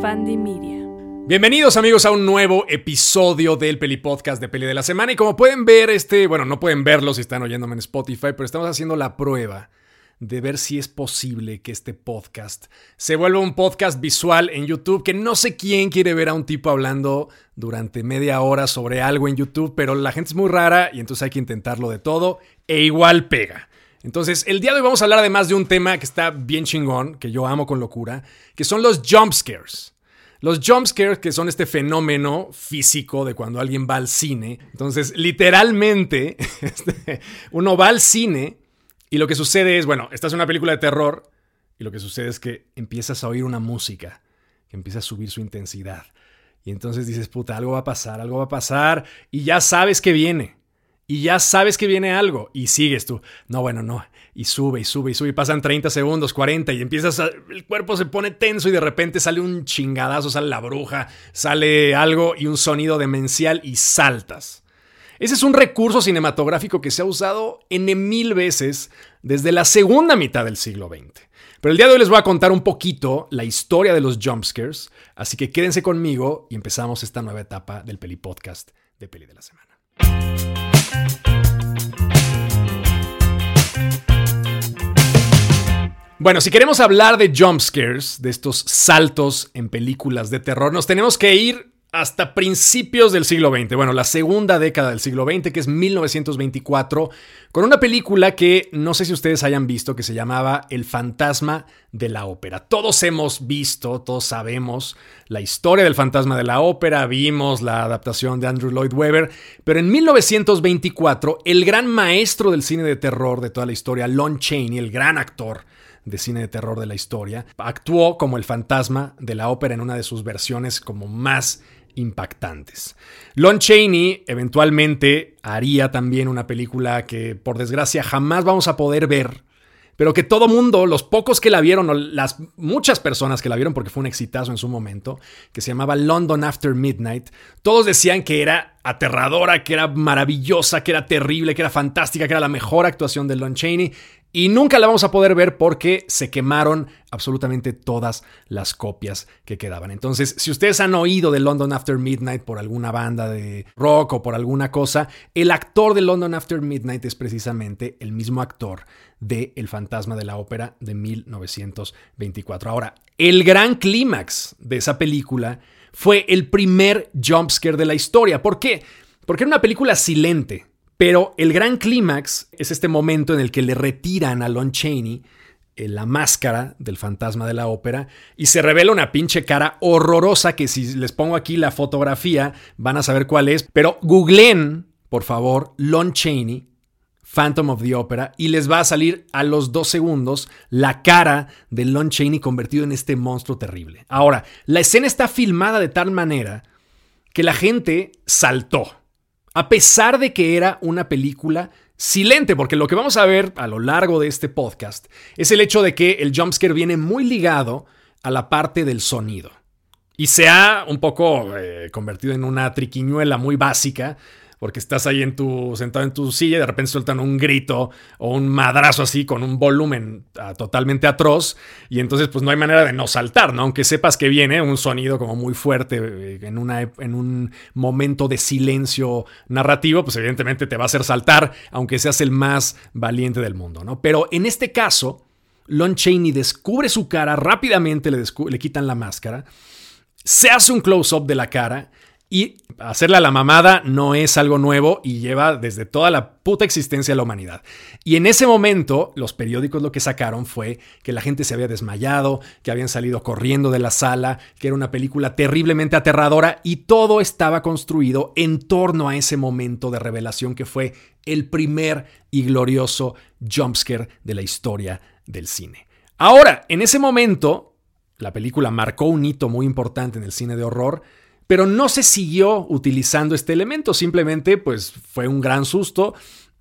Fandy Media. Bienvenidos amigos a un nuevo episodio del Peli Podcast de Peli de la Semana. Y como pueden ver, este, bueno, no pueden verlo si están oyéndome en Spotify, pero estamos haciendo la prueba de ver si es posible que este podcast se vuelva un podcast visual en YouTube, que no sé quién quiere ver a un tipo hablando durante media hora sobre algo en YouTube, pero la gente es muy rara y entonces hay que intentarlo de todo e igual pega. Entonces, el día de hoy vamos a hablar además de un tema que está bien chingón, que yo amo con locura, que son los jump scares. Los jump scares, que son este fenómeno físico de cuando alguien va al cine. Entonces, literalmente, este, uno va al cine y lo que sucede es, bueno, esta es una película de terror y lo que sucede es que empiezas a oír una música que empieza a subir su intensidad. Y entonces dices, puta, algo va a pasar, algo va a pasar y ya sabes que viene. Y ya sabes que viene algo y sigues tú. No, bueno, no. Y sube y sube y sube y pasan 30 segundos, 40 y empiezas a... El cuerpo se pone tenso y de repente sale un chingadazo, sale la bruja, sale algo y un sonido demencial y saltas. Ese es un recurso cinematográfico que se ha usado N mil veces desde la segunda mitad del siglo XX. Pero el día de hoy les voy a contar un poquito la historia de los jumpscares, así que quédense conmigo y empezamos esta nueva etapa del Peli Podcast de Peli de la Semana. Bueno, si queremos hablar de jumpscares, de estos saltos en películas de terror, nos tenemos que ir hasta principios del siglo XX, bueno, la segunda década del siglo XX, que es 1924, con una película que no sé si ustedes hayan visto, que se llamaba El fantasma de la ópera. Todos hemos visto, todos sabemos la historia del fantasma de la ópera, vimos la adaptación de Andrew Lloyd Webber, pero en 1924, el gran maestro del cine de terror de toda la historia, Lon Chaney, el gran actor, de cine de terror de la historia, actuó como el fantasma de la ópera en una de sus versiones como más impactantes. Lon Chaney eventualmente haría también una película que por desgracia jamás vamos a poder ver, pero que todo mundo, los pocos que la vieron, o las muchas personas que la vieron porque fue un exitazo en su momento, que se llamaba London After Midnight, todos decían que era aterradora, que era maravillosa, que era terrible, que era fantástica, que era la mejor actuación de Lon Chaney. Y nunca la vamos a poder ver porque se quemaron absolutamente todas las copias que quedaban. Entonces, si ustedes han oído de London After Midnight por alguna banda de rock o por alguna cosa, el actor de London After Midnight es precisamente el mismo actor de El fantasma de la ópera de 1924. Ahora, el gran clímax de esa película fue el primer jumpscare de la historia. ¿Por qué? Porque era una película silente pero el gran clímax es este momento en el que le retiran a Lon Chaney eh, la máscara del fantasma de la ópera y se revela una pinche cara horrorosa que si les pongo aquí la fotografía van a saber cuál es, pero googleen, por favor, Lon Chaney, Phantom of the Opera, y les va a salir a los dos segundos la cara de Lon Chaney convertido en este monstruo terrible. Ahora, la escena está filmada de tal manera que la gente saltó a pesar de que era una película silente, porque lo que vamos a ver a lo largo de este podcast es el hecho de que el jumpscare viene muy ligado a la parte del sonido. Y se ha un poco eh, convertido en una triquiñuela muy básica, porque estás ahí en tu, sentado en tu silla y de repente sueltan un grito o un madrazo así con un volumen ah, totalmente atroz y entonces pues no hay manera de no saltar, ¿no? Aunque sepas que viene un sonido como muy fuerte eh, en, una, en un momento de silencio narrativo, pues evidentemente te va a hacer saltar, aunque seas el más valiente del mundo, ¿no? Pero en este caso, Lon Chaney descubre su cara, rápidamente le, le quitan la máscara, se hace un close-up de la cara y hacerle a la mamada no es algo nuevo y lleva desde toda la puta existencia de la humanidad. Y en ese momento, los periódicos lo que sacaron fue que la gente se había desmayado, que habían salido corriendo de la sala, que era una película terriblemente aterradora y todo estaba construido en torno a ese momento de revelación que fue el primer y glorioso jumpscare de la historia del cine. Ahora, en ese momento, la película marcó un hito muy importante en el cine de horror pero no se siguió utilizando este elemento, simplemente pues fue un gran susto.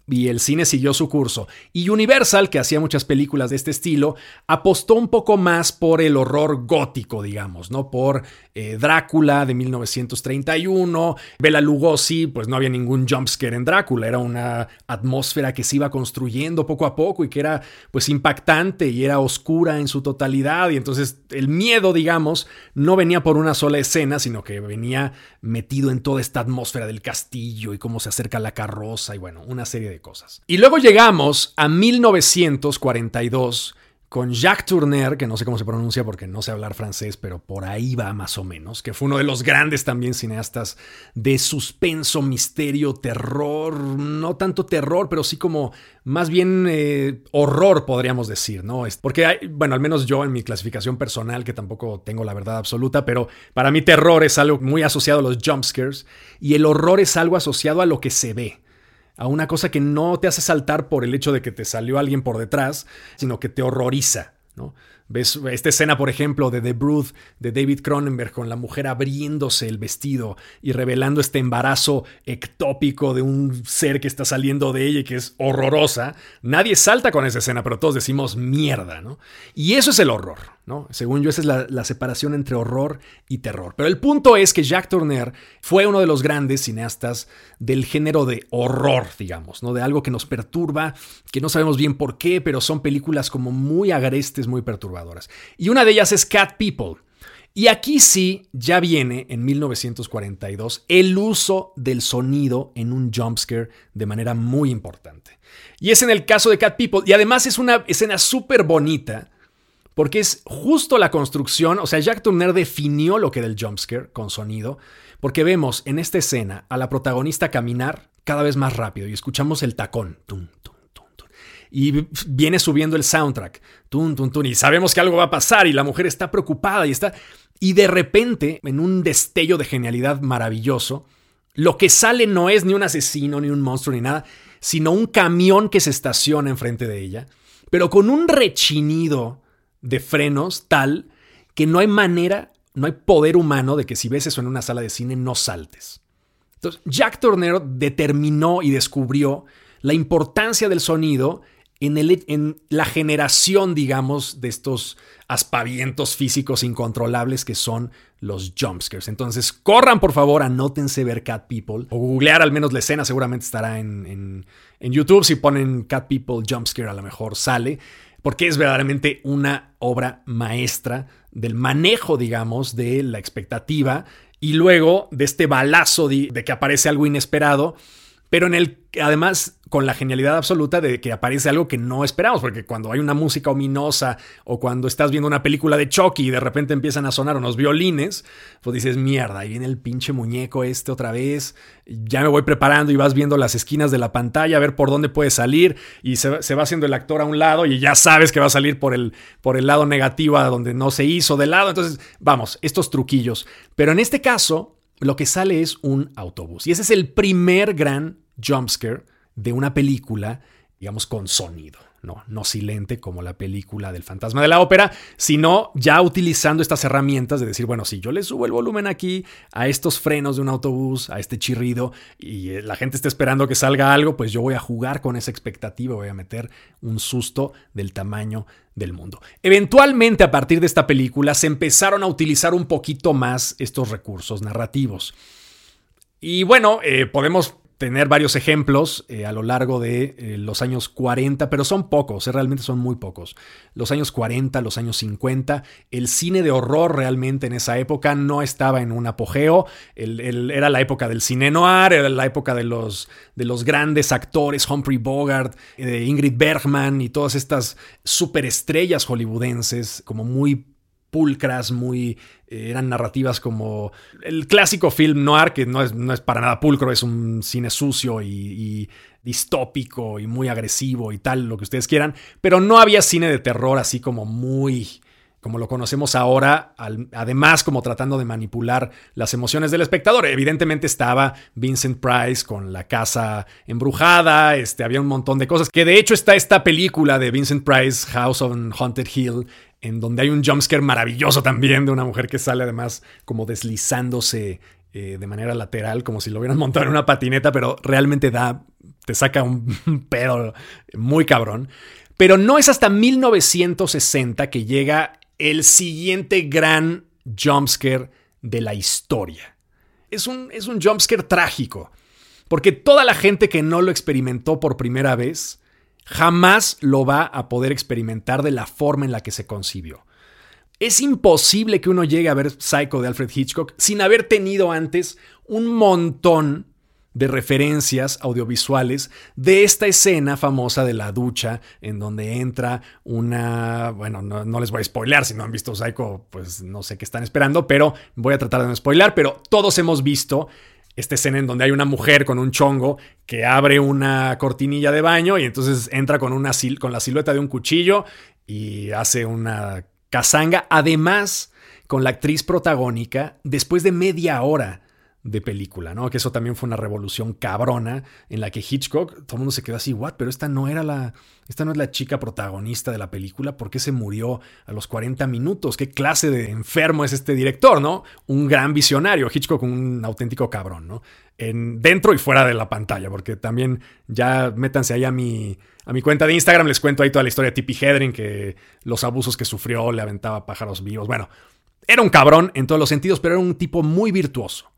Y el cine siguió su curso. Y Universal, que hacía muchas películas de este estilo, apostó un poco más por el horror gótico, digamos, ¿no? Por eh, Drácula de 1931, Bela Lugosi, pues no había ningún jumpscare en Drácula, era una atmósfera que se iba construyendo poco a poco y que era pues impactante y era oscura en su totalidad y entonces el miedo, digamos, no venía por una sola escena, sino que venía metido en toda esta atmósfera del castillo y cómo se acerca la carroza y bueno, una serie de cosas. Y luego llegamos a 1942 con Jacques Tourneur, que no sé cómo se pronuncia porque no sé hablar francés, pero por ahí va más o menos, que fue uno de los grandes también cineastas de suspenso, misterio, terror, no tanto terror, pero sí como más bien eh, horror, podríamos decir, ¿no? Porque hay, bueno, al menos yo en mi clasificación personal, que tampoco tengo la verdad absoluta, pero para mí terror es algo muy asociado a los jumpscares y el horror es algo asociado a lo que se ve a una cosa que no te hace saltar por el hecho de que te salió alguien por detrás, sino que te horroriza. ¿no? Ves esta escena, por ejemplo, de The Brood de David Cronenberg con la mujer abriéndose el vestido y revelando este embarazo ectópico de un ser que está saliendo de ella y que es horrorosa. Nadie salta con esa escena, pero todos decimos mierda, ¿no? Y eso es el horror, ¿no? Según yo, esa es la, separación entre horror y terror. Pero el punto es que Jack Turner fue uno de los grandes cineastas del género de horror, digamos, ¿no? De algo que nos perturba, que no sabemos bien por qué, pero son películas como muy agrestes, muy perturbadoras y una de ellas es Cat People. Y aquí sí ya viene en 1942 el uso del sonido en un jumpscare de manera muy importante. Y es en el caso de Cat People. Y además es una escena súper bonita porque es justo la construcción. O sea, Jack Turner definió lo que era el jumpscare con sonido. Porque vemos en esta escena a la protagonista caminar cada vez más rápido y escuchamos el tacón. Tum, tum, y viene subiendo el soundtrack. Tun, tun, tun, y sabemos que algo va a pasar y la mujer está preocupada y está... Y de repente, en un destello de genialidad maravilloso, lo que sale no es ni un asesino, ni un monstruo, ni nada, sino un camión que se estaciona enfrente de ella, pero con un rechinido de frenos tal que no hay manera, no hay poder humano de que si ves eso en una sala de cine no saltes. Entonces, Jack Tornero determinó y descubrió la importancia del sonido en, la generación, digamos, de estos aspavientos físicos incontrolables que son los jumpscares. Entonces, corran por favor, anótense ver Cat People o googlear al menos la escena, seguramente estará en, en YouTube. Si ponen Cat People Jumpscare, a lo mejor sale, porque es verdaderamente una obra maestra del manejo, digamos, de la expectativa y luego de este balazo de que aparece algo inesperado pero en el además con la genialidad absoluta de que aparece algo que no esperamos, porque cuando hay una música ominosa o cuando estás viendo una película de Chucky y de repente empiezan a sonar unos violines, pues dices, mierda, ahí viene el pinche muñeco este otra vez, ya me voy preparando y vas viendo las esquinas de la pantalla a ver por dónde puede salir y se, va haciendo el actor a un lado y ya sabes que va a salir por el, por el lado negativo a donde no se hizo de lado, entonces vamos, estos truquillos. Pero en este caso, lo que sale es un autobús. Y ese es el primer gran jumpscare de una película, digamos, con sonido. No, no silente como la película del fantasma de la ópera, sino ya utilizando estas herramientas de decir, bueno, si yo le subo el volumen aquí a estos frenos de un autobús, a este chirrido, y eh, la gente está esperando que salga algo, pues yo voy a jugar con esa expectativa, voy a meter un susto del tamaño del mundo. Eventualmente, a partir de esta película, se empezaron a utilizar un poquito más estos recursos narrativos. Y bueno, eh, podemos tener varios ejemplos eh, a lo largo de eh, los años 40, pero son pocos, eh, realmente son muy pocos. Los años 40, los años 50, el cine de horror realmente en esa época no estaba en un apogeo, era la época del cine noir, era la época de los, de los grandes actores, Humphrey Bogart, Ingrid Bergman y todas estas superestrellas hollywoodenses como muy pulcras, muy... Eh, eran narrativas como el clásico film noir, que no es, no es para nada pulcro, es un cine sucio y, distópico y muy agresivo y tal, lo que ustedes quieran, pero no había cine de terror así como muy como lo conocemos ahora, además como tratando de manipular las emociones del espectador. Evidentemente estaba Vincent Price con la casa embrujada, este, había un montón de cosas, que de hecho está esta película de Vincent Price, House on Haunted Hill, en donde hay un jumpscare maravilloso también de una mujer que sale además como deslizándose eh, de manera lateral, como si lo hubieran montado en una patineta, pero realmente da, te saca un pedo muy cabrón. Pero no es hasta 1960 que llega el siguiente gran jumpscare de la historia. Es un, es un jumpscare trágico, porque toda la gente que no lo experimentó por primera vez jamás lo va a poder experimentar de la forma en la que se concibió. Es imposible que uno llegue a ver Psycho de Alfred Hitchcock sin haber tenido antes un montón de referencias audiovisuales de esta escena famosa de la ducha en donde entra una, bueno, no, les voy a spoilear, si no han visto Psycho, pues no sé qué están esperando, pero voy a tratar de no spoilear, pero todos hemos visto esta escena en donde hay una mujer con un chongo que abre una cortinilla de baño y entonces entra con, una, con la silueta de un cuchillo y hace una Kazanga, además con la actriz protagónica, después de media hora de película, ¿no? Que eso también fue una revolución cabrona en la que Hitchcock, todo el mundo se quedó así, what, pero esta no era la, esta no es la chica protagonista de la película, ¿por qué se murió a los 40 minutos? ¿Qué clase de enfermo es este director, no? Un gran visionario, Hitchcock un auténtico cabrón, ¿no? En, dentro y fuera de la pantalla, porque también ya métanse ahí a mi, a mi cuenta de Instagram, les cuento ahí toda la historia de Tippi Hedren, que los abusos que sufrió, le aventaba pájaros vivos, bueno, era un cabrón en todos los sentidos, pero era un tipo muy virtuoso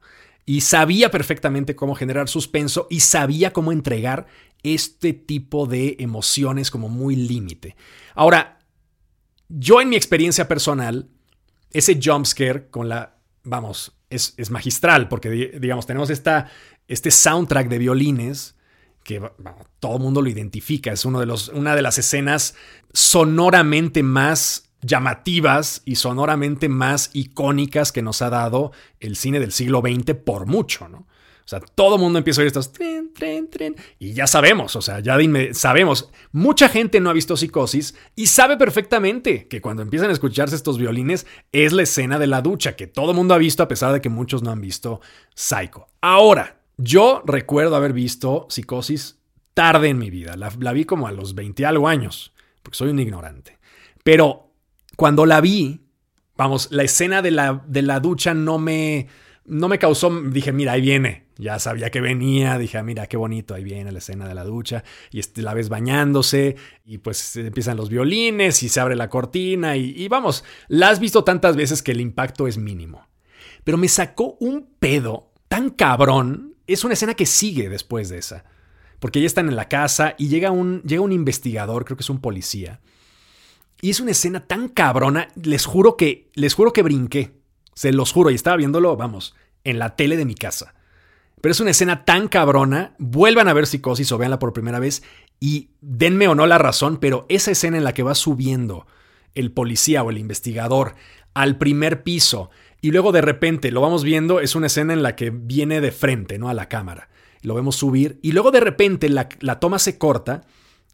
y sabía perfectamente cómo generar suspenso y sabía cómo entregar este tipo de emociones como muy límite. Ahora, yo en mi experiencia personal, ese jumpscare con la, vamos, es, magistral, porque digamos, tenemos esta, este soundtrack de violines que todo el mundo lo identifica, es uno de los, una de las escenas sonoramente más llamativas y sonoramente más icónicas que nos ha dado el cine del siglo XX por mucho, ¿no? O sea, todo el mundo empieza a oír estos tren, tren, tren. Y ya sabemos, o sea, ya sabemos. Mucha gente no ha visto psicosis y sabe perfectamente que cuando empiezan a escucharse estos violines es la escena de la ducha que todo el mundo ha visto a pesar de que muchos no han visto Psycho. Ahora, yo recuerdo haber visto psicosis tarde en mi vida. La, la vi como a los 20 algo años, porque soy un ignorante. Pero cuando la vi, vamos, la escena de la, de la ducha no me, no me causó, dije, mira, ahí viene. Ya sabía que venía, dije, ah, mira, qué bonito, ahí viene la escena de la ducha, y este, la ves bañándose, y pues empiezan los violines, y se abre la cortina, y, vamos, la has visto tantas veces que el impacto es mínimo. Pero me sacó un pedo tan cabrón, es una escena que sigue después de esa, porque ya están en la casa, y llega un, llega un investigador, creo que es un policía, y es una escena tan cabrona, les juro que, les juro que brinqué. Se los juro, y estaba viéndolo, vamos, en la tele de mi casa. Pero es una escena tan cabrona, vuelvan a ver Psicosis o véanla por primera vez y denme o no la razón, pero esa escena en la que va subiendo el policía o el investigador al primer piso y luego de repente lo vamos viendo, es una escena en la que viene de frente, ¿no? A la cámara. Lo vemos subir y luego de repente la, la toma se corta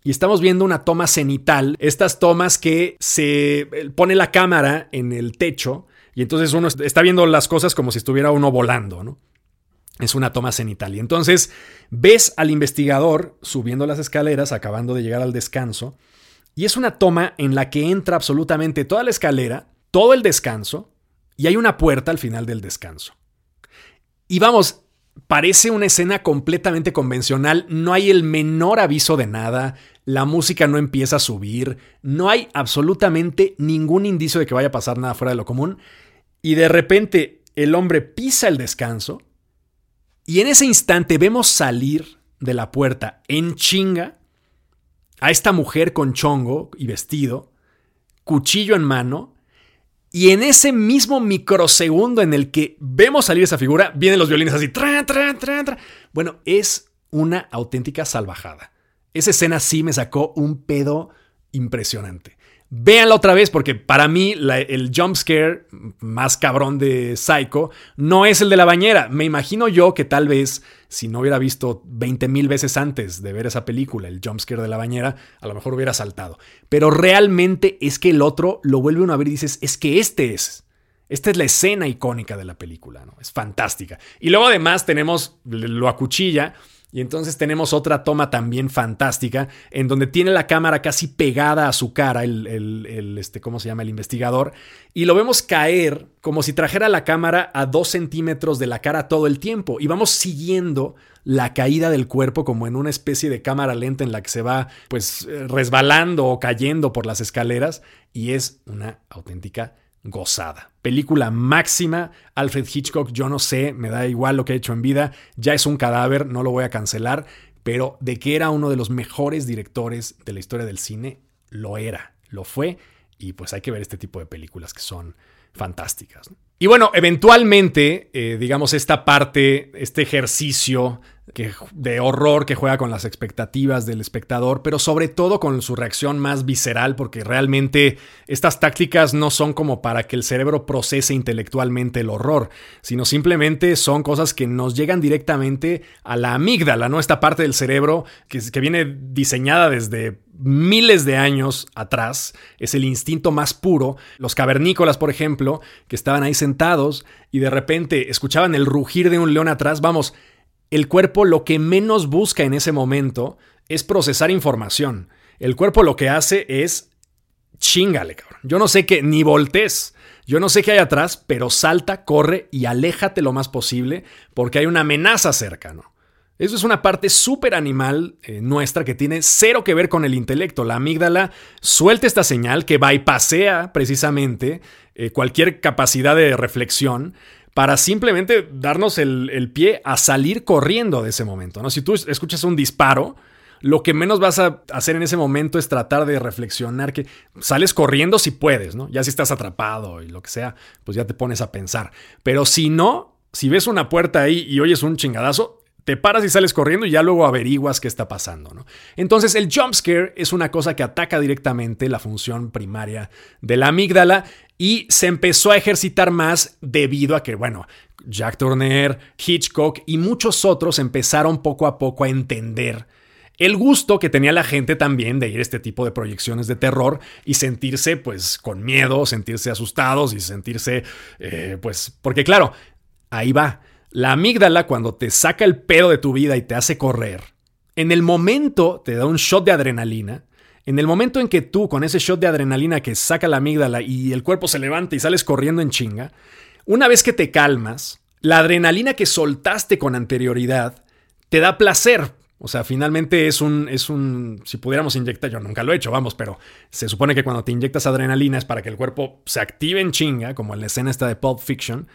y estamos viendo una toma cenital, estas tomas que se eh, pone la cámara en el techo y entonces uno está viendo las cosas como si estuviera uno volando, ¿no? Es una toma cenital. Y entonces ves al investigador subiendo las escaleras, acabando de llegar al descanso, y es una toma en la que entra absolutamente toda la escalera, todo el descanso, y hay una puerta al final del descanso. Y vamos, parece una escena completamente convencional, no hay el menor aviso de nada, la música no empieza a subir, no hay absolutamente ningún indicio de que vaya a pasar nada fuera de lo común, y de repente el hombre pisa el descanso, y en ese instante vemos salir de la puerta en chinga a esta mujer con chongo y vestido, cuchillo en mano, y en ese mismo microsegundo en el que vemos salir esa figura, vienen los violines así. Bueno, es una auténtica salvajada. Esa escena sí me sacó un pedo impresionante. Véanla otra vez porque para mí el jump scare más cabrón de Psycho no es el de la bañera. Me imagino yo que tal vez si no hubiera visto 20 mil veces antes de ver esa película, el jump scare de la bañera, a lo mejor hubiera saltado. Pero realmente es que el otro lo vuelve uno a ver y dices, es que este es. Esta es la escena icónica de la película, ¿no? Es fantástica. Y luego además tenemos, lo acuchilla Y entonces tenemos otra toma también fantástica, en donde tiene la cámara casi pegada a su cara, el, este, ¿cómo se llama? El investigador, y lo vemos caer como si trajera la cámara a dos centímetros de la cara todo el tiempo. Y vamos siguiendo la caída del cuerpo como en una especie de cámara lenta en la que se va pues resbalando o cayendo por las escaleras y es una auténtica gozada. Película máxima, Alfred Hitchcock, yo no sé, me da igual lo que ha hecho en vida, ya es un cadáver, no lo voy a cancelar, pero de que era uno de los mejores directores de la historia del cine, lo era, lo fue, y pues hay que ver este tipo de películas que son fantásticas. Y bueno, eventualmente, eh, digamos, esta parte, este ejercicio de horror que juega con las expectativas del espectador, pero sobre todo con su reacción más visceral, porque realmente estas tácticas no son como para que el cerebro procese intelectualmente el horror, sino simplemente son cosas que nos llegan directamente a la amígdala, ¿no? Esta parte del cerebro que, que viene diseñada desde miles de años atrás, es el instinto más puro. Los cavernícolas, por ejemplo, que estaban ahí sentados y de repente escuchaban el rugir de un león atrás, vamos, el cuerpo lo que menos busca en ese momento es procesar información. El cuerpo lo que hace es chingale, cabrón. Yo no sé qué, ni voltees. Yo no sé qué hay atrás, pero salta, corre y aléjate lo más posible porque hay una amenaza cerca, ¿no? Eso es una parte súper animal eh, nuestra que tiene cero que ver con el intelecto. La amígdala suelta esta señal que bypassea precisamente eh, cualquier capacidad de reflexión para simplemente darnos el, pie a salir corriendo de ese momento. ¿no? Si tú escuchas un disparo, lo que menos vas a hacer en ese momento es tratar de reflexionar que sales corriendo si puedes, ¿no? Ya si estás atrapado y lo que sea, pues ya te pones a pensar. Pero si no, si ves una puerta ahí y oyes un chingadazo, te paras y sales corriendo y ya luego averiguas qué está pasando. ¿no? Entonces el jump scare es una cosa que ataca directamente la función primaria de la amígdala y se empezó a ejercitar más debido a que, bueno, Jack Turner, Hitchcock y muchos otros empezaron poco a poco a entender el gusto que tenía la gente también de ir a este tipo de proyecciones de terror y sentirse pues con miedo, sentirse asustados y sentirse eh, pues porque claro, ahí va la amígdala, cuando te saca el pedo de tu vida y te hace correr, en el momento te da un shot de adrenalina. En el momento en que tú, con ese shot de adrenalina que saca la amígdala y el cuerpo se levanta y sales corriendo en chinga, una vez que te calmas, la adrenalina que soltaste con anterioridad te da placer. O sea, finalmente es un, es un, si pudiéramos inyectar, yo nunca lo he hecho, vamos, pero se supone que cuando te inyectas adrenalina es para que el cuerpo se active en chinga, como en la escena esta de Pulp Fiction,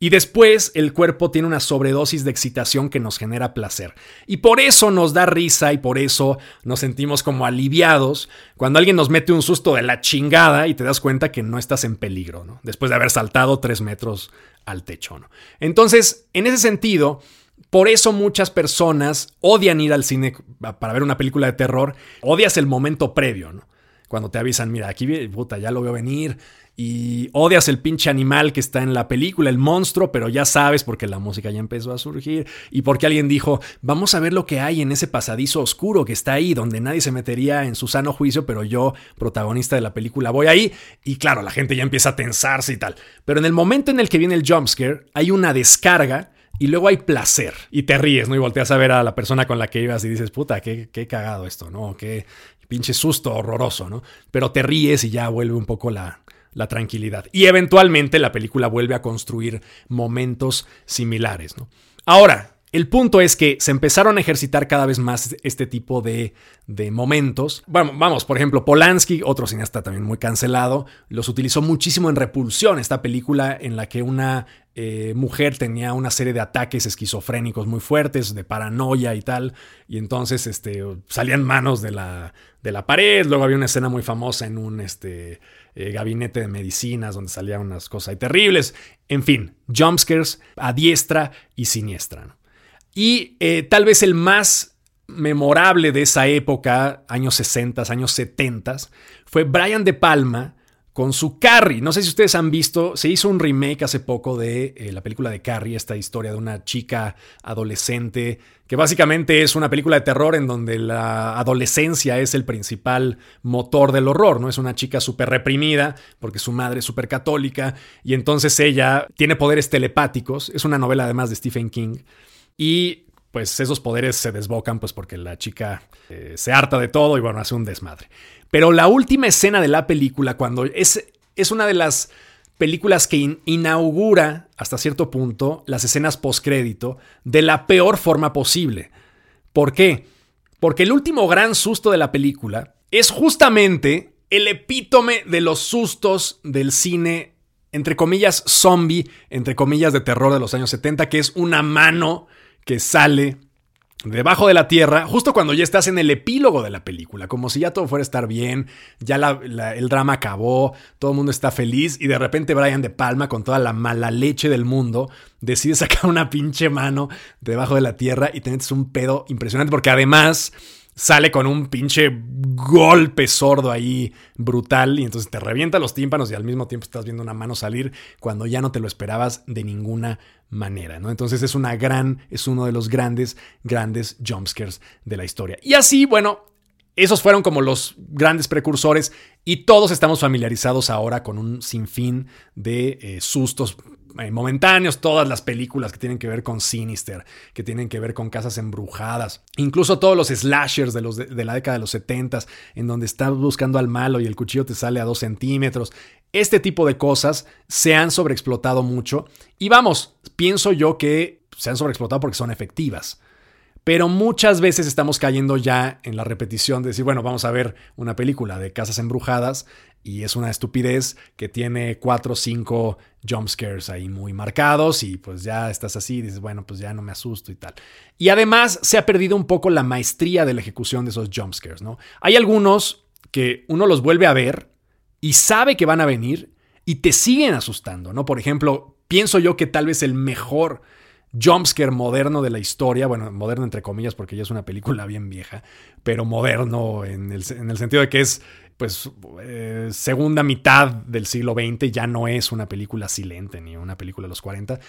y después el cuerpo tiene una sobredosis de excitación que nos genera placer. Y por eso nos da risa y por eso nos sentimos como aliviados cuando alguien nos mete un susto de la chingada y te das cuenta que no estás en peligro, ¿no? Después de haber saltado tres metros al techo, ¿no? Entonces, en ese sentido, por eso muchas personas odian ir al cine para ver una película de terror. Odias el momento previo, ¿no? Cuando te avisan, mira, aquí, puta, ya lo veo venir y odias el pinche animal que está en la película, el monstruo, pero ya sabes porque la música ya empezó a surgir y porque alguien dijo, vamos a ver lo que hay en ese pasadizo oscuro que está ahí, donde nadie se metería en su sano juicio, pero yo, protagonista de la película, voy ahí y claro, la gente ya empieza a tensarse y tal. Pero en el momento en el que viene el jumpscare, hay una descarga y luego hay placer. Y te ríes, ¿no? Y volteas a ver a la persona con la que ibas y dices, puta, qué, qué cagado esto, ¿no? Qué pinche susto horroroso, ¿no? Pero te ríes y ya vuelve un poco la, la tranquilidad. Y eventualmente la película vuelve a construir momentos similares. ¿no? Ahora, el punto es que se empezaron a ejercitar cada vez más este tipo de, de, momentos. Bueno, vamos, por ejemplo, Polanski, otro cineasta también muy cancelado, los utilizó muchísimo en Repulsión, esta película en la que una eh, mujer tenía una serie de ataques esquizofrénicos muy fuertes, de paranoia y tal, y entonces este, salían manos de la, de la pared, luego había una escena muy famosa en un... Este, eh, gabinete de medicinas donde salían unas cosas terribles. En fin, jumpscares a diestra y siniestra. Y eh, tal vez el más memorable de esa época, años 60, años 70, fue Brian De Palma con su Carrie. No sé si ustedes han visto, se hizo un remake hace poco de eh, la película de Carrie, esta historia de una chica adolescente, que básicamente es una película de terror en donde la adolescencia es el principal motor del horror, ¿no? Es una chica súper reprimida porque su madre es súper católica y entonces ella tiene poderes telepáticos, es una novela además de Stephen King y pues esos poderes se desbocan pues porque la chica eh, se harta de todo y bueno, hace un desmadre. Pero la última escena de la película, cuando es, es una de las películas que inaugura hasta cierto punto las escenas postcrédito de la peor forma posible. ¿Por qué? Porque el último gran susto de la película es justamente el epítome de los sustos del cine, entre comillas, zombie, entre comillas, de terror de los años 70, que es una mano que sale debajo de la tierra, justo cuando ya estás en el epílogo de la película, como si ya todo fuera a estar bien, ya el drama acabó, todo el mundo está feliz y de repente Brian De Palma, con toda la mala leche del mundo, decide sacar una pinche mano debajo de la tierra y tenés un pedo impresionante porque además sale con un pinche golpe sordo ahí brutal y entonces te revienta los tímpanos y al mismo tiempo estás viendo una mano salir cuando ya no te lo esperabas de ninguna manera, ¿no? Entonces es una gran, es uno de los grandes, grandes jumpscares de la historia. Y así, bueno, esos fueron como los grandes precursores y todos estamos familiarizados ahora con un sinfín de eh, sustos momentáneos, todas las películas que tienen que ver con Sinister, que tienen que ver con casas embrujadas, incluso todos los slashers de, los de, la década de los 70, en donde estás buscando al malo y el cuchillo te sale a dos centímetros. Este tipo de cosas se han sobreexplotado mucho y vamos, pienso yo que se han sobreexplotado porque son efectivas. Pero muchas veces estamos cayendo ya en la repetición de decir, bueno, vamos a ver una película de casas embrujadas y es una estupidez que tiene cuatro o cinco jumpscares ahí muy marcados y pues ya estás así y dices, bueno, pues ya no me asusto y tal. Y además se ha perdido un poco la maestría de la ejecución de esos jumpscares, ¿no? Hay algunos que uno los vuelve a ver y sabe que van a venir y te siguen asustando, ¿no? Por ejemplo, pienso yo que tal vez el mejor jumpscare moderno de la historia, bueno, moderno entre comillas porque ya es una película bien vieja, pero moderno en el, sentido de que es pues eh, segunda mitad del siglo XX, ya no es una película silente ni una película de los 40.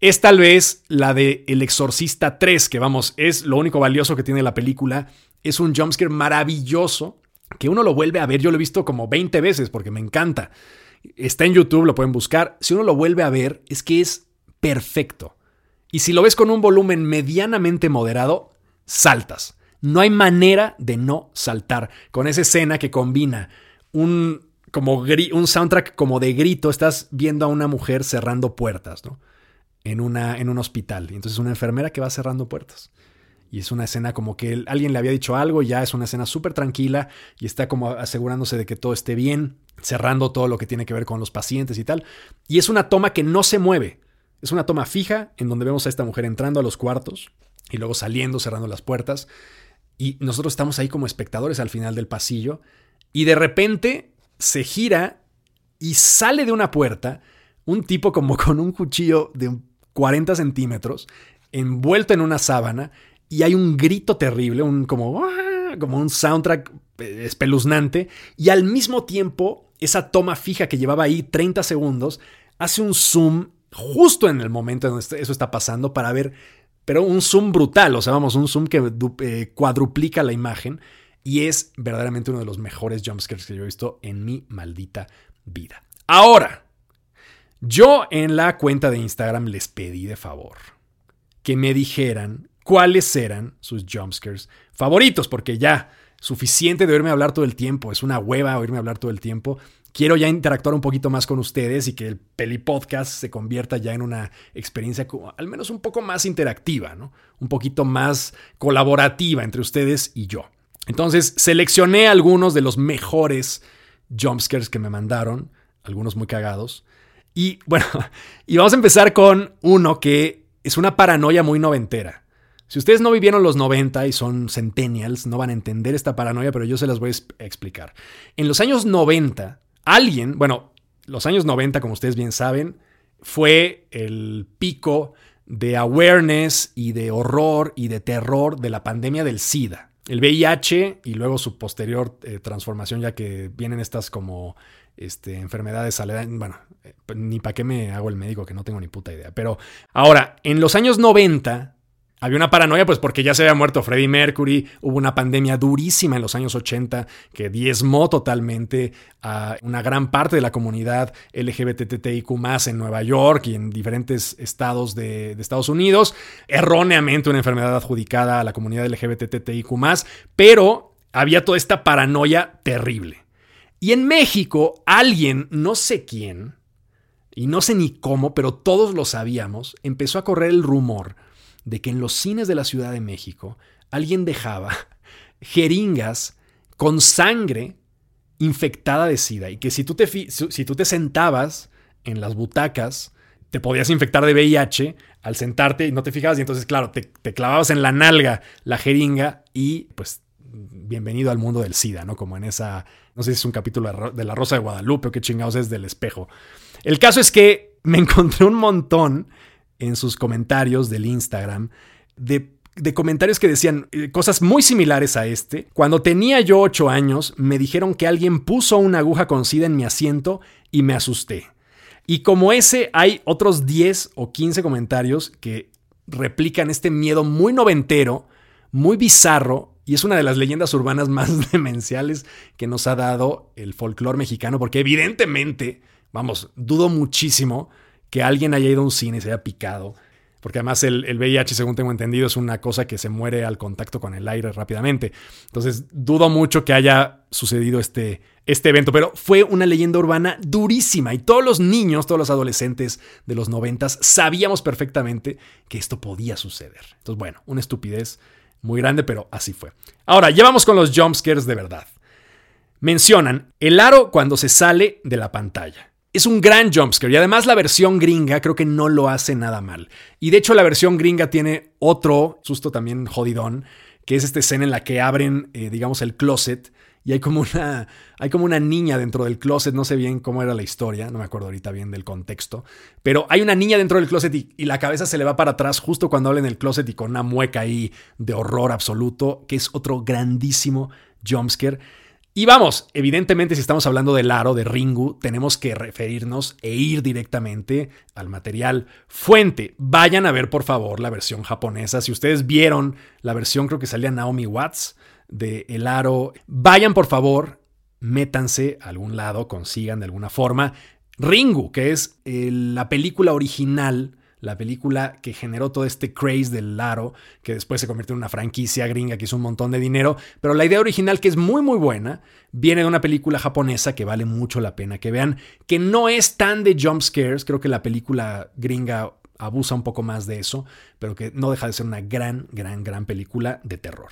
Es tal vez la de El Exorcista 3, que vamos, es lo único valioso que tiene la película. Es un jumpscare maravilloso que uno lo vuelve a ver. Yo lo he visto como 20 veces porque me encanta. Está en YouTube, lo pueden buscar. Si uno lo vuelve a ver, es que es perfecto. Y si lo ves con un volumen medianamente moderado, saltas. No hay manera de no saltar con esa escena que combina un, como un soundtrack como de grito. Estás viendo a una mujer cerrando puertas, ¿no? En, una, en un hospital. Y entonces una enfermera que va cerrando puertas. Y es una escena como que alguien le había dicho algo, ya es una escena súper tranquila y está como asegurándose de que todo esté bien, cerrando todo lo que tiene que ver con los pacientes y tal. Y es una toma que no se mueve. Es una toma fija en donde vemos a esta mujer entrando a los cuartos y luego saliendo, cerrando las puertas. Y nosotros estamos ahí como espectadores al final del pasillo. Y de repente se gira y sale de una puerta un tipo como con un cuchillo de 40 centímetros, envuelto en una sábana, y hay un grito terrible, un como, ¡ah! como un soundtrack eh, espeluznante, y al mismo tiempo esa toma fija que llevaba ahí 30 segundos hace un zoom justo en el momento en donde eso está pasando para ver, pero un zoom brutal, o sea, vamos, un zoom que eh, cuadruplica la imagen y es verdaderamente uno de los mejores jumpscares que yo he visto en mi maldita vida. Ahora, yo en la cuenta de Instagram les pedí de favor que me dijeran cuáles eran sus jumpscares favoritos, porque ya suficiente de oírme hablar todo el tiempo, es una hueva oírme hablar todo el tiempo quiero ya interactuar un poquito más con ustedes y que el Peli Podcast se convierta ya en una experiencia al menos un poco más interactiva. Un poquito más colaborativa entre ustedes y yo. Entonces, seleccioné algunos de los mejores jumpscares que me mandaron, algunos muy cagados. Y bueno, y vamos a empezar con uno que es una paranoia muy noventera. Si ustedes no vivieron los 90 y son centennials, no van a entender esta paranoia, pero yo se las voy a explicar. En los años 90, alguien, bueno, los años 90, como ustedes bien saben, fue el pico de awareness y de horror y de terror de la pandemia del SIDA. El VIH y luego su posterior eh, transformación, ya que vienen estas como este, enfermedades Bueno, eh, ni para qué me hago el médico, que no tengo ni puta idea. Pero ahora, en los años 90, Había una paranoia, pues porque ya se había muerto Freddie Mercury, hubo una pandemia durísima en los años 80 que diezmó totalmente a una gran parte de la comunidad LGBTTIQ en Nueva York y en diferentes estados de, Estados Unidos. Erróneamente una enfermedad adjudicada a la comunidad LGBTTIQ, pero había toda esta paranoia terrible. Y en México, alguien, no sé quién, y no sé ni cómo, pero todos lo sabíamos, empezó a correr el rumor de que en los cines de la Ciudad de México alguien dejaba jeringas con sangre infectada de sida y que si tú te, si tú te sentabas en las butacas, te podías infectar de VIH al sentarte y no te fijabas y entonces, claro, te, te clavabas en la nalga la jeringa y pues bienvenido al mundo del SIDA, ¿no? Como en esa, no sé si es un capítulo de La Rosa de Guadalupe o qué chingados es del espejo. El caso es que me encontré un montón en sus comentarios del Instagram de, comentarios que decían eh, cosas muy similares a este. Cuando tenía yo 8 años, me dijeron que alguien puso una aguja con sida en mi asiento y me asusté. Y como ese, hay otros 10 o 15 comentarios que replican este miedo muy noventero, muy bizarro, y es una de las leyendas urbanas más demenciales que nos ha dado el folclore mexicano, porque evidentemente, vamos, dudo muchísimo que alguien haya ido a un cine y se haya picado. Porque además el, VIH, según tengo entendido, es una cosa que se muere al contacto con el aire rápidamente. Entonces, dudo mucho que haya sucedido este, este evento, pero fue una leyenda urbana durísima y todos los niños, todos los adolescentes de los noventas sabíamos perfectamente que esto podía suceder. Entonces, bueno, una estupidez muy grande, pero así fue. Ahora, ya vamos con los jumpscares de verdad. Mencionan el aro cuando se sale de la pantalla. Es un gran jumpscare y además la versión gringa creo que no lo hace nada mal. Y de hecho la versión gringa tiene otro susto también jodidón, que es esta escena en la que abren, eh, digamos, el closet y hay como, una, hay como una niña dentro del closet, no sé bien cómo era la historia, no me acuerdo ahorita bien del contexto, pero hay una niña dentro del closet y, y la cabeza se le va para atrás justo cuando habla en el closet y con una mueca ahí de horror absoluto, que es otro grandísimo jumpscare. Y vamos, evidentemente si estamos hablando del aro de Ringu, tenemos que referirnos e ir directamente al material fuente. Vayan a ver por favor la versión japonesa. Si ustedes vieron la versión, creo que salía Naomi Watts de El Aro, vayan por favor, métanse a algún lado, consigan de alguna forma Ringu, que es eh, la película original la película que generó todo este craze del Laro, que después se convirtió en una franquicia gringa que hizo un montón de dinero, pero la idea original, que es muy muy buena, viene de una película japonesa que vale mucho la pena que vean, que no es tan de jump scares, creo que la película gringa abusa un poco más de eso, pero que no deja de ser una gran, gran, gran película de terror.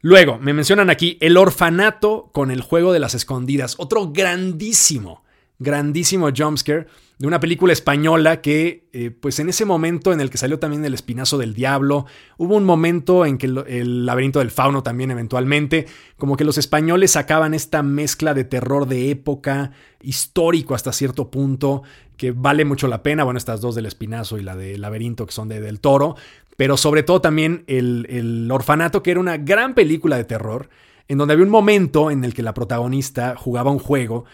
Luego, me mencionan aquí El orfanato con el juego de las escondidas, otro grandísimo, grandísimo jumpscare de una película española que, eh, pues en ese momento en el que salió también El Espinazo del Diablo, hubo un momento en que el, Laberinto del Fauno también eventualmente, como que los españoles sacaban esta mezcla de terror de época, histórico hasta cierto punto, que vale mucho la pena, bueno, estas dos del Espinazo y la del Laberinto que son de Del Toro, pero sobre todo también el, el Orfanato, que era una gran película de terror, en donde había un momento en el que la protagonista jugaba un juego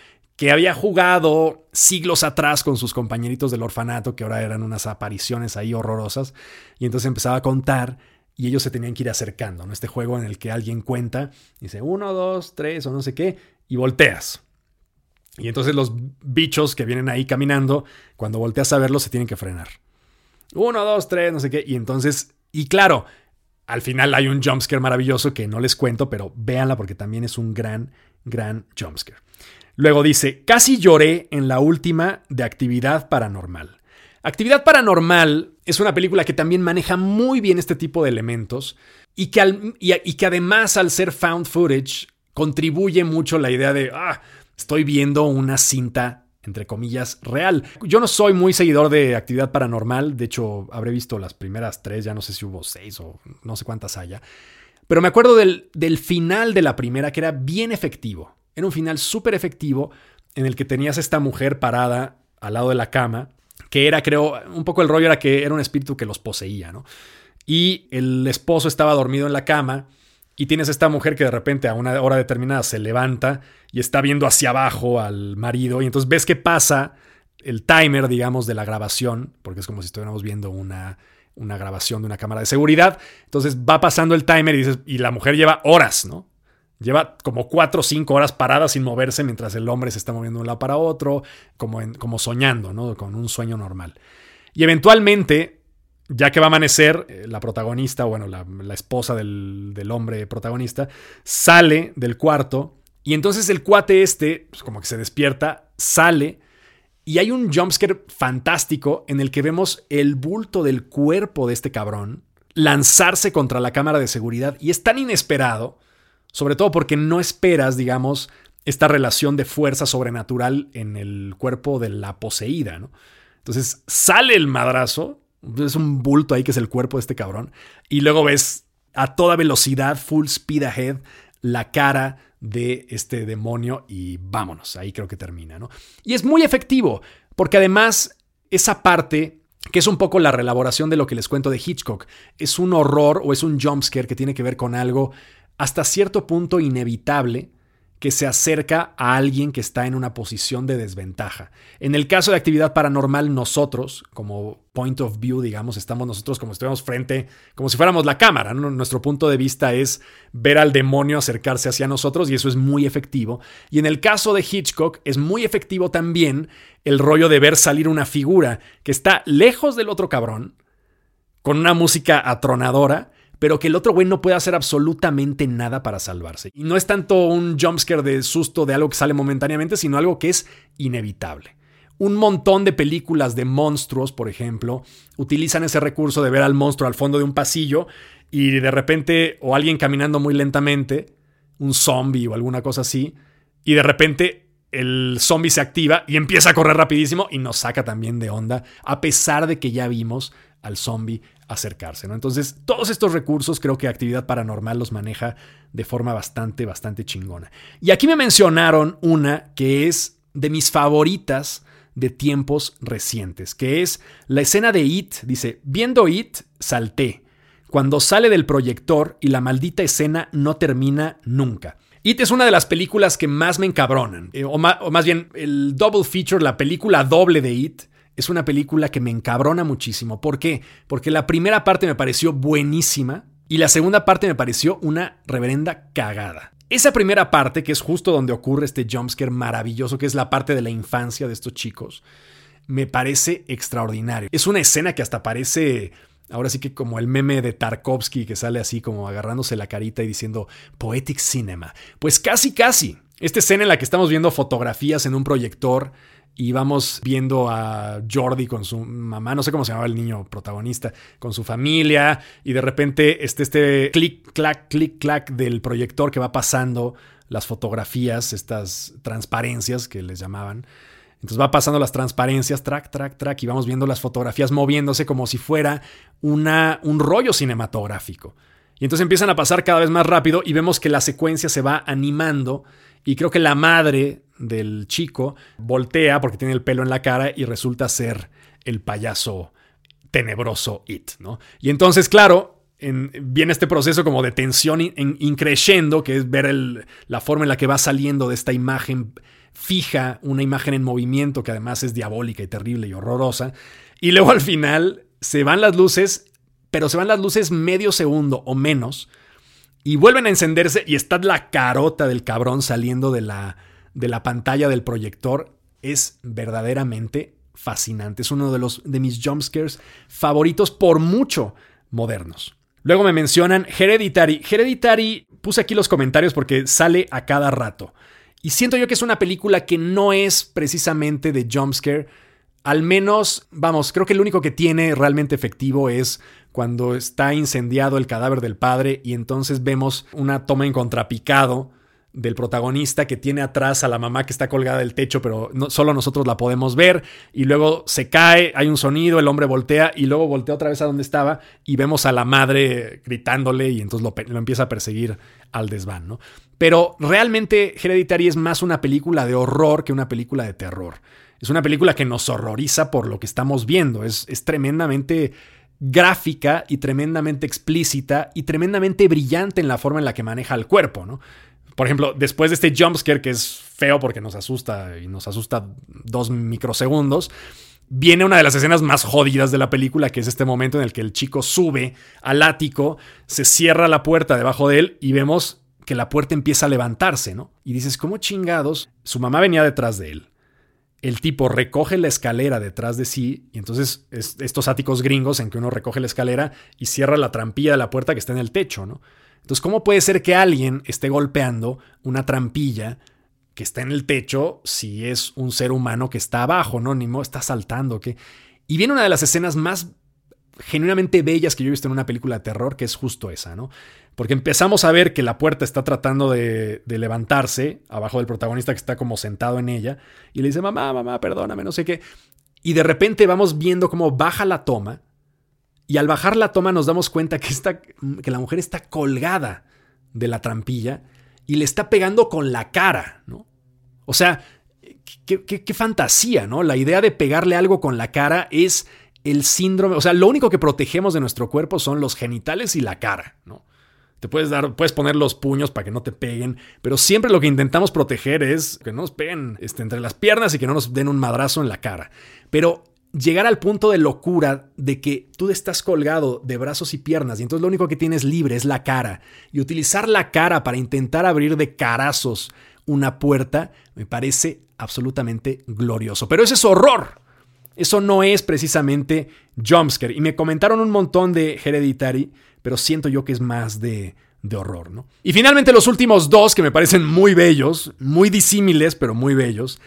que había jugado siglos atrás con sus compañeritos del orfanato, que ahora eran unas apariciones ahí horrorosas, y entonces empezaba a contar y ellos se tenían que ir acercando, ¿no? Este juego en el que alguien cuenta, dice uno, dos, tres o no sé qué, y volteas. Y entonces los bichos que vienen ahí caminando, cuando volteas a verlos, se tienen que frenar. Uno, dos, tres, no sé qué. Y entonces, y claro, al final hay un jumpscare maravilloso que no les cuento, pero véanla porque también es un gran, gran jumpscare. Luego dice, casi lloré en la última de Actividad Paranormal. Actividad Paranormal es una película que también maneja muy bien este tipo de elementos y que, además al ser found footage contribuye mucho la idea de, ah, estoy viendo una cinta entre comillas, real. Yo no soy muy seguidor de actividad paranormal, de hecho habré visto las primeras tres, ya no sé si hubo seis o no sé cuántas haya, pero me acuerdo del final de la primera que era bien efectivo. Era un final súper efectivo en el que tenías esta mujer parada al lado de la cama, que era, creo, un poco el rollo era que era un espíritu que los poseía, ¿no? Y el esposo estaba dormido en la cama y tienes esta mujer que de repente a una hora determinada se levanta y está viendo hacia abajo al marido y entonces ves que pasa el timer, digamos, de la grabación, porque es como si estuviéramos viendo una, una grabación de una cámara de seguridad. Entonces va pasando el timer y dices, y la mujer lleva horas, ¿no? Lleva como cuatro o cinco horas parada sin moverse mientras el hombre se está moviendo de un lado para otro, como, como soñando, ¿no? Con un sueño normal. Y eventualmente, ya que va a amanecer, eh, la protagonista, bueno, la, esposa del, del, hombre protagonista, sale del cuarto y entonces el cuate este, pues como que se despierta, sale y hay un jumpscare fantástico en el que vemos el bulto del cuerpo de este cabrón lanzarse contra la cámara de seguridad y es tan inesperado, sobre todo porque no esperas, digamos, esta relación de fuerza sobrenatural en el cuerpo de la poseída, ¿no? Entonces sale el madrazo, es un bulto ahí que es el cuerpo de este cabrón, y luego ves a toda velocidad, full speed ahead, la cara de este demonio y vámonos, ahí creo que termina, ¿no? Y es muy efectivo, porque además esa parte, que es un poco la reelaboración de lo que les cuento de Hitchcock, es un horror o es un jumpscare que tiene que ver con algo hasta cierto punto inevitable, que se acerca a alguien que está en una posición de desventaja. En el caso de actividad paranormal, nosotros, como point of view, digamos, estamos nosotros como si estuviéramos frente, como si fuéramos la cámara. Nuestro punto de vista es ver al demonio acercarse hacia nosotros y eso es muy efectivo. Y en el caso de Hitchcock, es muy efectivo también el rollo de ver salir una figura que está lejos del otro cabrón, con una música atronadora pero que el otro güey no puede hacer absolutamente nada para salvarse. Y no es tanto un jumpscare de susto de algo que sale momentáneamente, sino algo que es inevitable. Un montón de películas de monstruos, por ejemplo, utilizan ese recurso de ver al monstruo al fondo de un pasillo y de repente, o alguien caminando muy lentamente, un zombie o alguna cosa así, y de repente el zombie se activa y empieza a correr rapidísimo y nos saca también de onda, a pesar de que ya vimos al zombie acercarse. ¿no? Entonces, todos estos recursos creo que Actividad Paranormal los maneja de forma bastante, bastante chingona. Y aquí me mencionaron una que es de mis favoritas de tiempos recientes, que es la escena de It. Dice, viendo It, salté. Cuando sale del proyector y la maldita escena no termina nunca. It es una de las películas que más me encabronan, eh, o, o más bien el double feature, la película doble de It, es una película que me encabrona muchísimo. ¿Por qué? Porque la primera parte me pareció buenísima y la segunda parte me pareció una reverenda cagada. Esa primera parte, que es justo donde ocurre este jumpscare maravilloso, que es la parte de la infancia de estos chicos, me parece extraordinario. Es una escena que hasta parece, ahora sí que como el meme de Tarkovsky que sale así como agarrándose la carita y diciendo Poetic Cinema. Pues casi, casi. Esta escena en la que estamos viendo fotografías en un proyector y vamos viendo a Jordi con su mamá, no sé cómo se llamaba el niño protagonista, con su familia y de repente este, este clic, clac, clic, clac del proyector que va pasando las fotografías, estas transparencias que les llamaban. Entonces va pasando las transparencias, track, track, track, y vamos viendo las fotografías moviéndose como si fuera una, un rollo cinematográfico. Y entonces empiezan a pasar cada vez más rápido y vemos que la secuencia se va animando y creo que la madre del chico voltea porque tiene el pelo en la cara y resulta ser el payaso tenebroso It, ¿no? Y entonces, claro, viene este proceso como de tensión increciendo, que es ver la forma en la que va saliendo de esta imagen fija, una imagen en movimiento que además es diabólica y terrible y horrorosa. Y luego al final se van las luces, pero se van las luces medio segundo o menos y vuelven a encenderse y está la carota del cabrón saliendo de la, de la pantalla del proyector. Es verdaderamente fascinante. Es uno de, los, de mis jumpscares favoritos por mucho modernos. Luego me mencionan Hereditary. Hereditary, puse aquí los comentarios porque sale a cada rato. Y siento yo que es una película que no es precisamente de jumpscare. Al menos, vamos, creo que el único que tiene realmente efectivo es cuando está incendiado el cadáver del padre y entonces vemos una toma en contrapicado del protagonista que tiene atrás a la mamá que está colgada del techo, pero no, solo nosotros la podemos ver, y luego se cae, hay un sonido, el hombre voltea y luego voltea otra vez a donde estaba y vemos a la madre gritándole y entonces lo, lo empieza a perseguir al desván, ¿no? Pero realmente Hereditary es más una película de horror que una película de terror. Es una película que nos horroriza por lo que estamos viendo, es, tremendamente gráfica y tremendamente explícita y tremendamente brillante en la forma en la que maneja el cuerpo, ¿no? Por ejemplo, después de este jumpscare que es feo porque nos asusta y nos asusta dos microsegundos, viene una de las escenas más jodidas de la película, que es este momento en el que el chico sube al ático, se cierra la puerta debajo de él y vemos que la puerta empieza a levantarse, ¿no? Y dices, ¿cómo chingados? Su mamá venía detrás de él. El tipo recoge la escalera detrás de sí, y entonces estos áticos gringos en que uno recoge la escalera y cierra la trampilla de la puerta que está en el techo, ¿no? Entonces, ¿cómo puede ser que alguien esté golpeando una trampilla que está en el techo si es un ser humano que está abajo, ¿no? Ni modo, está saltando, ¿qué? Y viene una de las escenas más genuinamente bellas que yo he visto en una película de terror, que es justo esa, ¿no? Porque empezamos a ver que la puerta está tratando de, levantarse abajo del protagonista que está como sentado en ella y le dice, mamá, mamá, perdóname, no sé qué. Y de repente vamos viendo cómo baja la toma y al bajar la toma nos damos cuenta que, está, que la mujer está colgada de la trampilla y le está pegando con la cara, ¿no? O sea, qué, fantasía, ¿no? La idea de pegarle algo con la cara es el síndrome, o sea, lo único que protegemos de nuestro cuerpo son los genitales y la cara, ¿no? Te puedes dar, puedes poner los puños para que no te peguen, pero siempre lo que intentamos proteger es que no nos peguen este, entre las piernas y que no nos den un madrazo en la cara. Pero llegar al punto de locura de que tú estás colgado de brazos y piernas y entonces lo único que tienes libre es la cara y utilizar la cara para intentar abrir de carazos una puerta, me parece absolutamente glorioso. Pero ese es horror. Eso no es precisamente jumpscare. Y me comentaron un montón de Hereditary, pero siento yo que es más de, de horror, ¿no? Y finalmente los últimos dos que me parecen muy bellos, muy disímiles, pero muy bellos,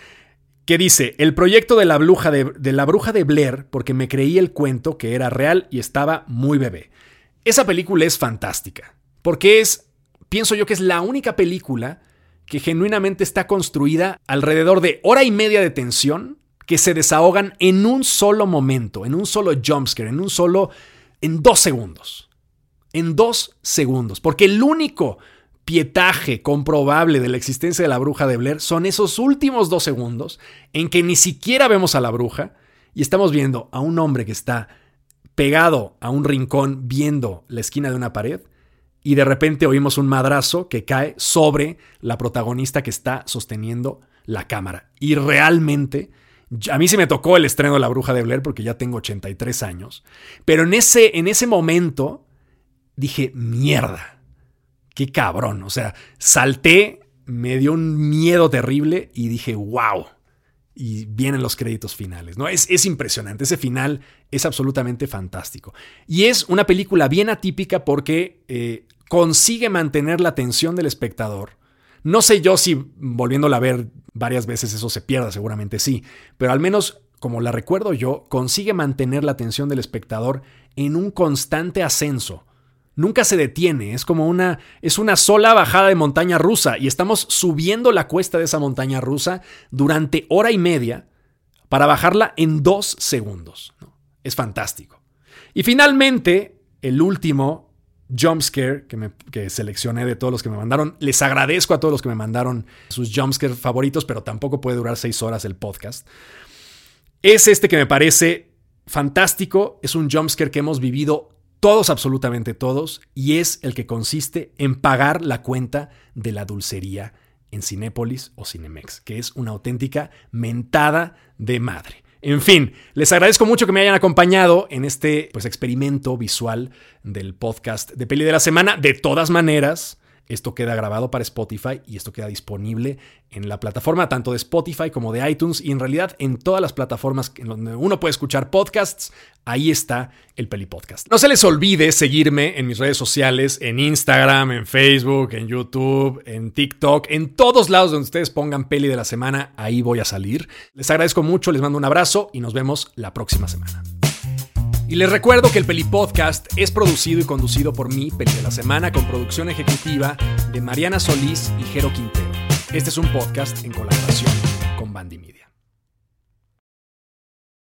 que dice, el proyecto de la, bruja de, de la bruja de Blair, porque me creí el cuento que era real y estaba muy bebé. Esa película es fantástica, porque es, pienso yo que es la única película que genuinamente está construida alrededor de hora y media de tensión que se desahogan en un solo momento, en un solo jumpscare, en un solo, en dos segundos. En dos segundos. Porque el único pietaje comprobable de la existencia de la bruja de Blair son esos últimos dos segundos en que ni siquiera vemos a la bruja y estamos viendo a un hombre que está pegado a un rincón viendo la esquina de una pared y de repente oímos un madrazo que cae sobre la protagonista que está sosteniendo la cámara. Y realmente, a mí se me tocó el estreno de La Bruja de Blair porque ya tengo 83 años, pero en ese, en ese momento dije, mierda, qué cabrón, o sea, salté, me dio un miedo terrible y dije, wow. Y vienen los créditos finales, ¿no? Es, es impresionante, ese final es absolutamente fantástico. Y es una película bien atípica porque eh, consigue mantener la atención del espectador. No sé yo si volviéndola a ver varias veces eso se pierda, seguramente sí, pero al menos como la recuerdo yo, consigue mantener la atención del espectador en un constante ascenso. Nunca se detiene, es como una es una sola bajada de montaña rusa y estamos subiendo la cuesta de esa montaña rusa durante hora y media para bajarla en dos segundos. Es fantástico. Y finalmente, el último jumpscare que, me, que seleccioné de todos los que me mandaron. Les agradezco a todos los que me mandaron sus jumpscare favoritos, pero tampoco puede durar seis horas el podcast. Es este que me parece fantástico. Es un jumpscare que hemos vivido todos, absolutamente todos, y es el que consiste en pagar la cuenta de la dulcería en Cinépolis o Cinemex, que es una auténtica mentada de madre. En fin, les agradezco mucho que me hayan acompañado en este pues, experimento visual del podcast de Peli de la Semana. De todas maneras, esto queda grabado para Spotify y esto queda disponible en la plataforma tanto de Spotify como de iTunes y en realidad en todas las plataformas en donde uno puede escuchar podcasts, ahí está el Peli Podcast. No se les olvide seguirme en mis redes sociales, en Instagram, en Facebook, en YouTube, en TikTok, en todos lados donde ustedes pongan Peli de la semana, ahí voy a salir. Les agradezco mucho, les mando un abrazo y nos vemos la próxima semana. Y les recuerdo que el Peli Podcast es producido y conducido por mí, Peli de la Semana, con producción ejecutiva de Mariana Solís y Jero Quintero. Este es un podcast en colaboración con Bandy Media.